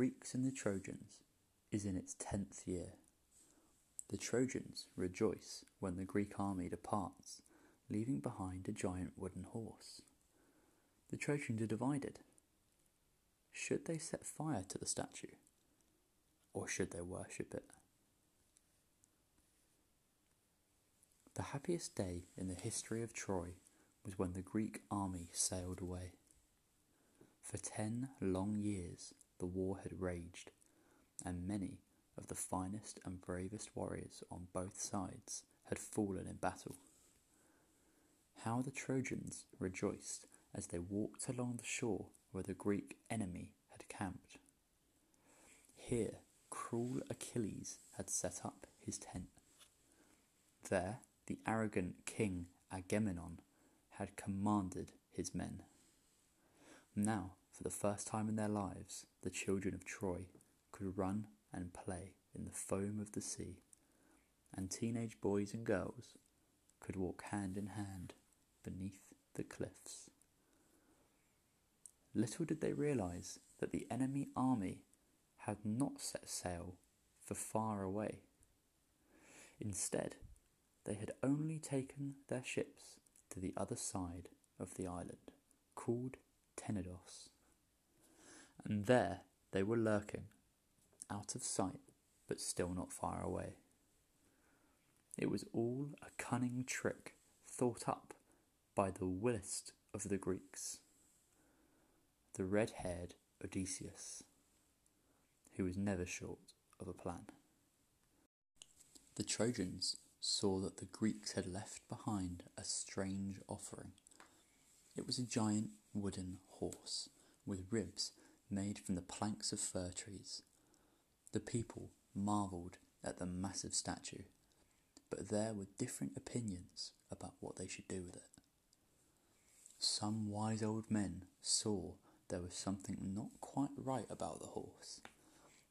Greeks and the Trojans is in its tenth year. The Trojans rejoice when the Greek army departs, leaving behind a giant wooden horse. The Trojans are divided. Should they set fire to the statue, or should they worship it? The happiest day in the history of Troy was when the Greek army sailed away. For ten long years the war had raged, and many of the finest and bravest warriors on both sides had fallen in battle. How the Trojans rejoiced as they walked along the shore where the Greek enemy had camped. Here, cruel Achilles had set up his tent. There, the arrogant king Agamemnon had commanded his men. Now, for the first time in their lives, the children of Troy could run and play in the foam of the sea, and teenage boys and girls could walk hand in hand beneath the cliffs. Little did they realize that the enemy army had not set sail for far away. Instead, they had only taken their ships to the other side of the island, called Tenedos. And there they were lurking, out of sight, but still not far away. It was all a cunning trick thought up by the willest of the Greeks, the red haired Odysseus, who was never short of a plan. The Trojans saw that the Greeks had left behind a strange offering. It was a giant wooden horse with ribs made from the planks of fir trees. The people marvelled at the massive statue, but there were different opinions about what they should do with it. Some wise old men saw there was something not quite right about the horse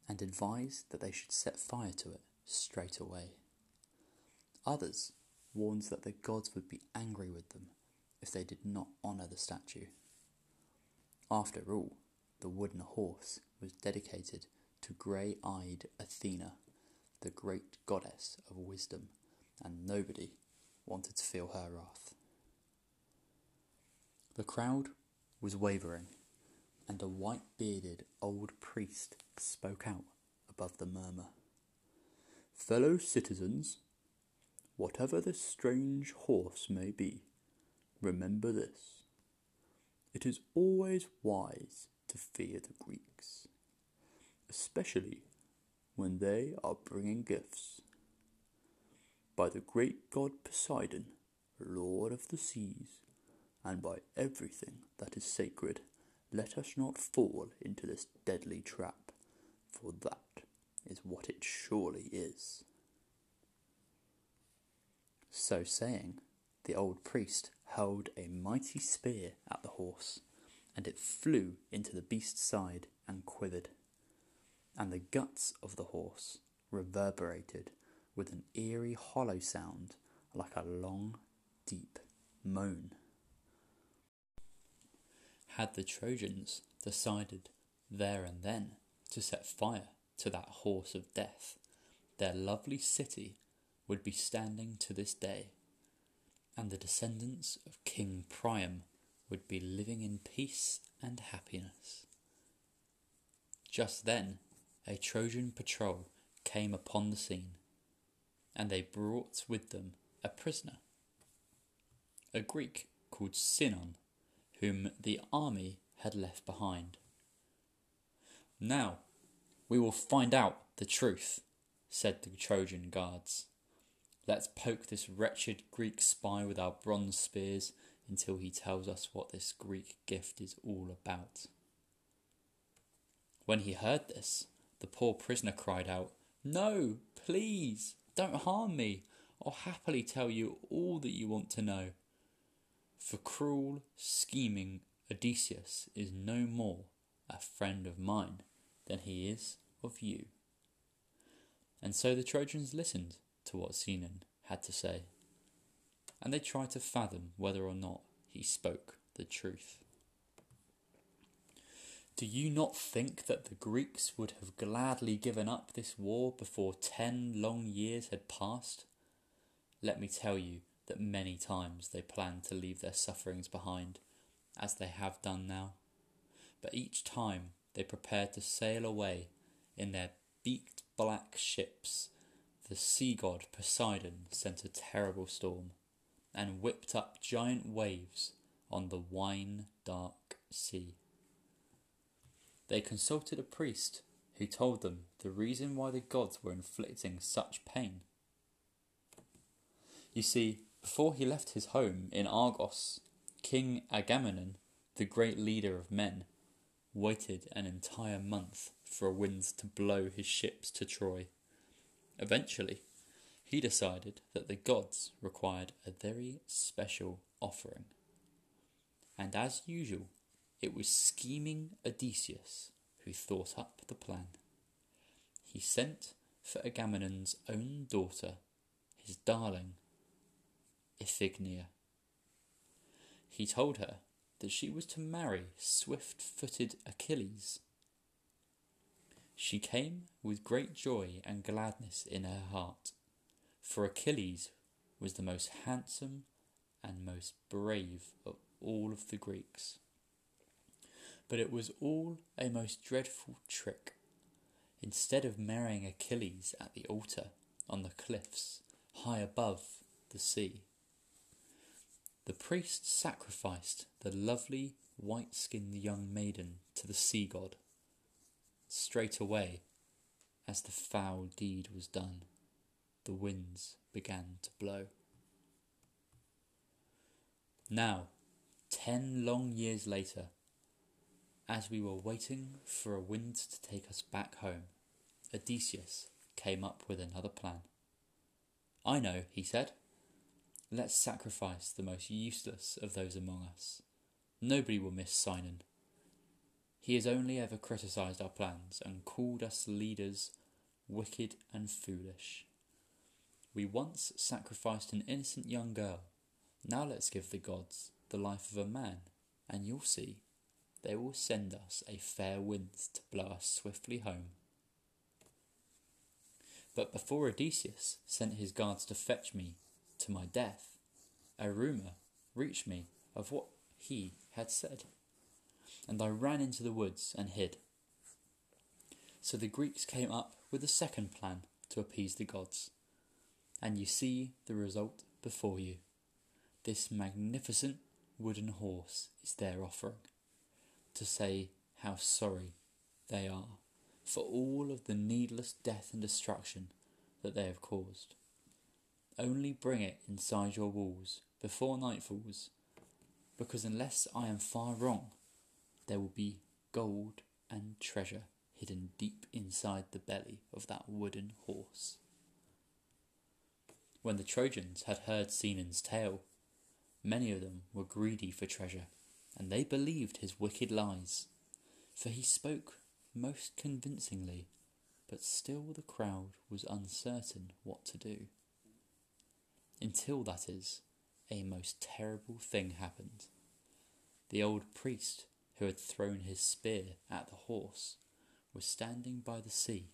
and advised that they should set fire to it straight away. Others warned that the gods would be angry with them if they did not honour the statue. After all, the wooden horse was dedicated to grey eyed Athena, the great goddess of wisdom, and nobody wanted to feel her wrath. The crowd was wavering, and a white bearded old priest spoke out above the murmur. Fellow citizens, whatever this strange horse may be, remember this. It is always wise to fear the Greeks, especially when they are bringing gifts. By the great god Poseidon, lord of the seas, and by everything that is sacred, let us not fall into this deadly trap, for that is what it surely is. So saying, the old priest hurled a mighty spear at the horse and it flew into the beast's side and quivered. And the guts of the horse reverberated with an eerie hollow sound like a long, deep moan. Had the Trojans decided there and then to set fire to that horse of death, their lovely city would be standing to this day, and the descendants of King Priam would be living in peace and happiness. Just then, a Trojan patrol came upon the scene, and they brought with them a prisoner, a Greek called Sinon, whom the army had left behind. Now, we will find out the truth, said the Trojan guards. Let's poke this wretched Greek spy with our bronze spears until he tells us what this Greek gift is all about. When he heard this, the poor prisoner cried out, No, please, don't harm me. I'll happily tell you all that you want to know. For cruel, scheming Odysseus is no more a friend of mine than he is of you. And so the Trojans listened to what Sinon had to say and they tried to fathom whether or not he spoke the truth. Do you not think that the Greeks would have gladly given up this war before ten long years had passed? Let me tell you that many times they planned to leave their sufferings behind, as they have done now. But each time they prepared to sail away in their beaked black ships, the sea god Poseidon sent a terrible storm and whipped up giant waves on the wine dark sea. They consulted a priest who told them the reason why the gods were inflicting such pain. You see, before he left his home in Argos, King Agamemnon, the great leader of men, waited an entire month for a wind to blow his ships to Troy. Eventually, he decided that the gods required a very special offering. And as usual, it was scheming Odysseus who thought up the plan. He sent for Agamemnon's own daughter, his darling, Iphigenia. He told her that she was to marry swift footed Achilles. She came with great joy and gladness in her heart, for Achilles was the most handsome and most brave of all of the Greeks. But it was all a most dreadful trick. Instead of marrying Achilles at the altar on the cliffs high above the sea, the priest sacrificed the lovely white skinned young maiden to the sea god. Straight away, as the foul deed was done, the winds began to blow. Now, ten long years later, as we were waiting for a wind to take us back home, Odysseus came up with another plan. I know, he said. Let's sacrifice the most useless of those among us. Nobody will miss Sinon. He has only ever criticised our plans and called us leaders wicked and foolish. We once sacrificed an innocent young girl. Now let's give the gods the life of a man, and you'll see they will send us a fair wind to blow us swiftly home. But before Odysseus sent his guards to fetch me to my death, a rumour reached me of what he had said, and I ran into the woods and hid. So the Greeks came up with a second plan to appease the gods, and you see the result before you. This magnificent wooden horse is their offering to say how sorry they are for all of the needless death and destruction that they have caused. Only bring it inside your walls before night falls, because unless I am far wrong, there will be gold and treasure hidden deep inside the belly of that wooden horse. When the Trojans had heard Sinon's tale, many of them were greedy for treasure and they believed his wicked lies, for he spoke most convincingly, but still the crowd was uncertain what to do. Until, that is, a most terrible thing happened. The old priest who had thrown his spear at the horse was standing by the sea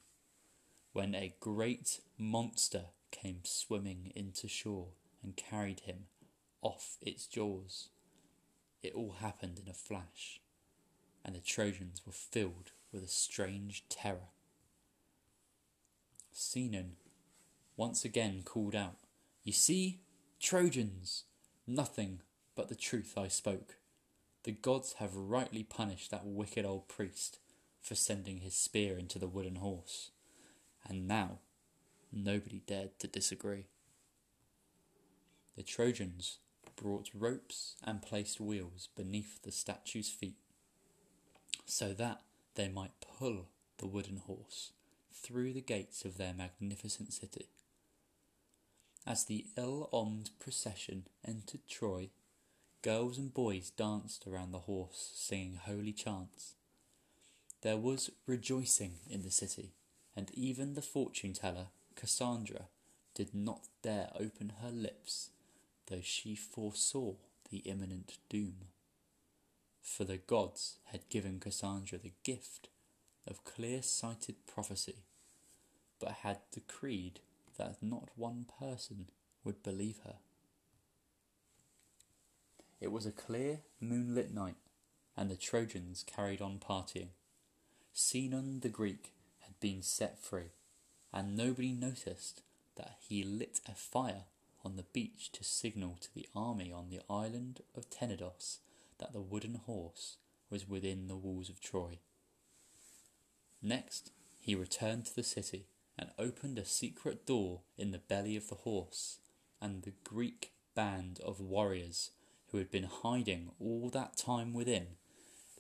when a great monster came swimming into shore and carried him off its jaws. It all happened in a flash, and the Trojans were filled with a strange terror. Sinon once again called out, You see, Trojans, nothing but the truth I spoke. The gods have rightly punished that wicked old priest for sending his spear into the wooden horse, and now nobody dared to disagree. The Trojans brought ropes and placed wheels beneath the statue's feet, so that they might pull the wooden horse through the gates of their magnificent city. As the ill omened procession entered Troy, girls and boys danced around the horse, singing holy chants. There was rejoicing in the city, and even the fortune teller, Cassandra, did not dare open her lips though she foresaw the imminent doom. for the gods had given Cassandra the gift of clear sighted prophecy, but had decreed that not one person would believe her. It was a clear, moonlit night, and the Trojans carried on partying. Sinon the Greek had been set free, and nobody noticed that he lit a fire on the beach to signal to the army on the island of Tenedos that the wooden horse was within the walls of Troy. Next, he returned to the city and opened a secret door in the belly of the horse, and the Greek band of warriors who had been hiding all that time within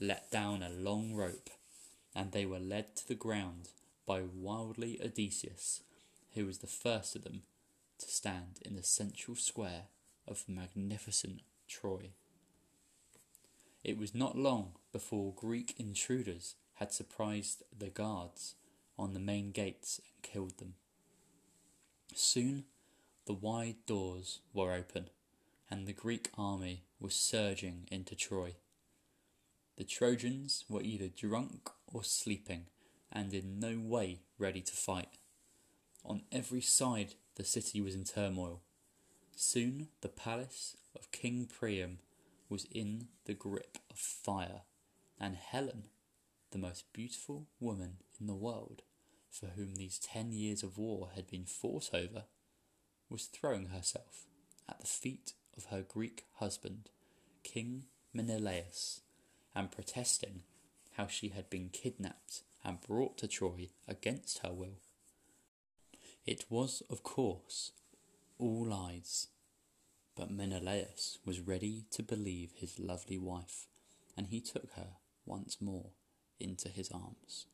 let down a long rope, and they were led to the ground by wildly Odysseus, who was the first of them to stand in the central square of magnificent Troy. It was not long before Greek intruders had surprised the guards on the main gates and killed them. Soon the wide doors were open, and the Greek army was surging into Troy. The Trojans were either drunk or sleeping, and in no way ready to fight. On every side the city was in turmoil. Soon the palace of King Priam was in the grip of fire, and Helen, the most beautiful woman in the world, for whom these ten years of war had been fought over, was throwing herself at the feet of her Greek husband, King Menelaus, and protesting how she had been kidnapped and brought to Troy against her will. It was, of course, all lies but Menelaus was ready to believe his lovely wife, and he took her once more into his arms.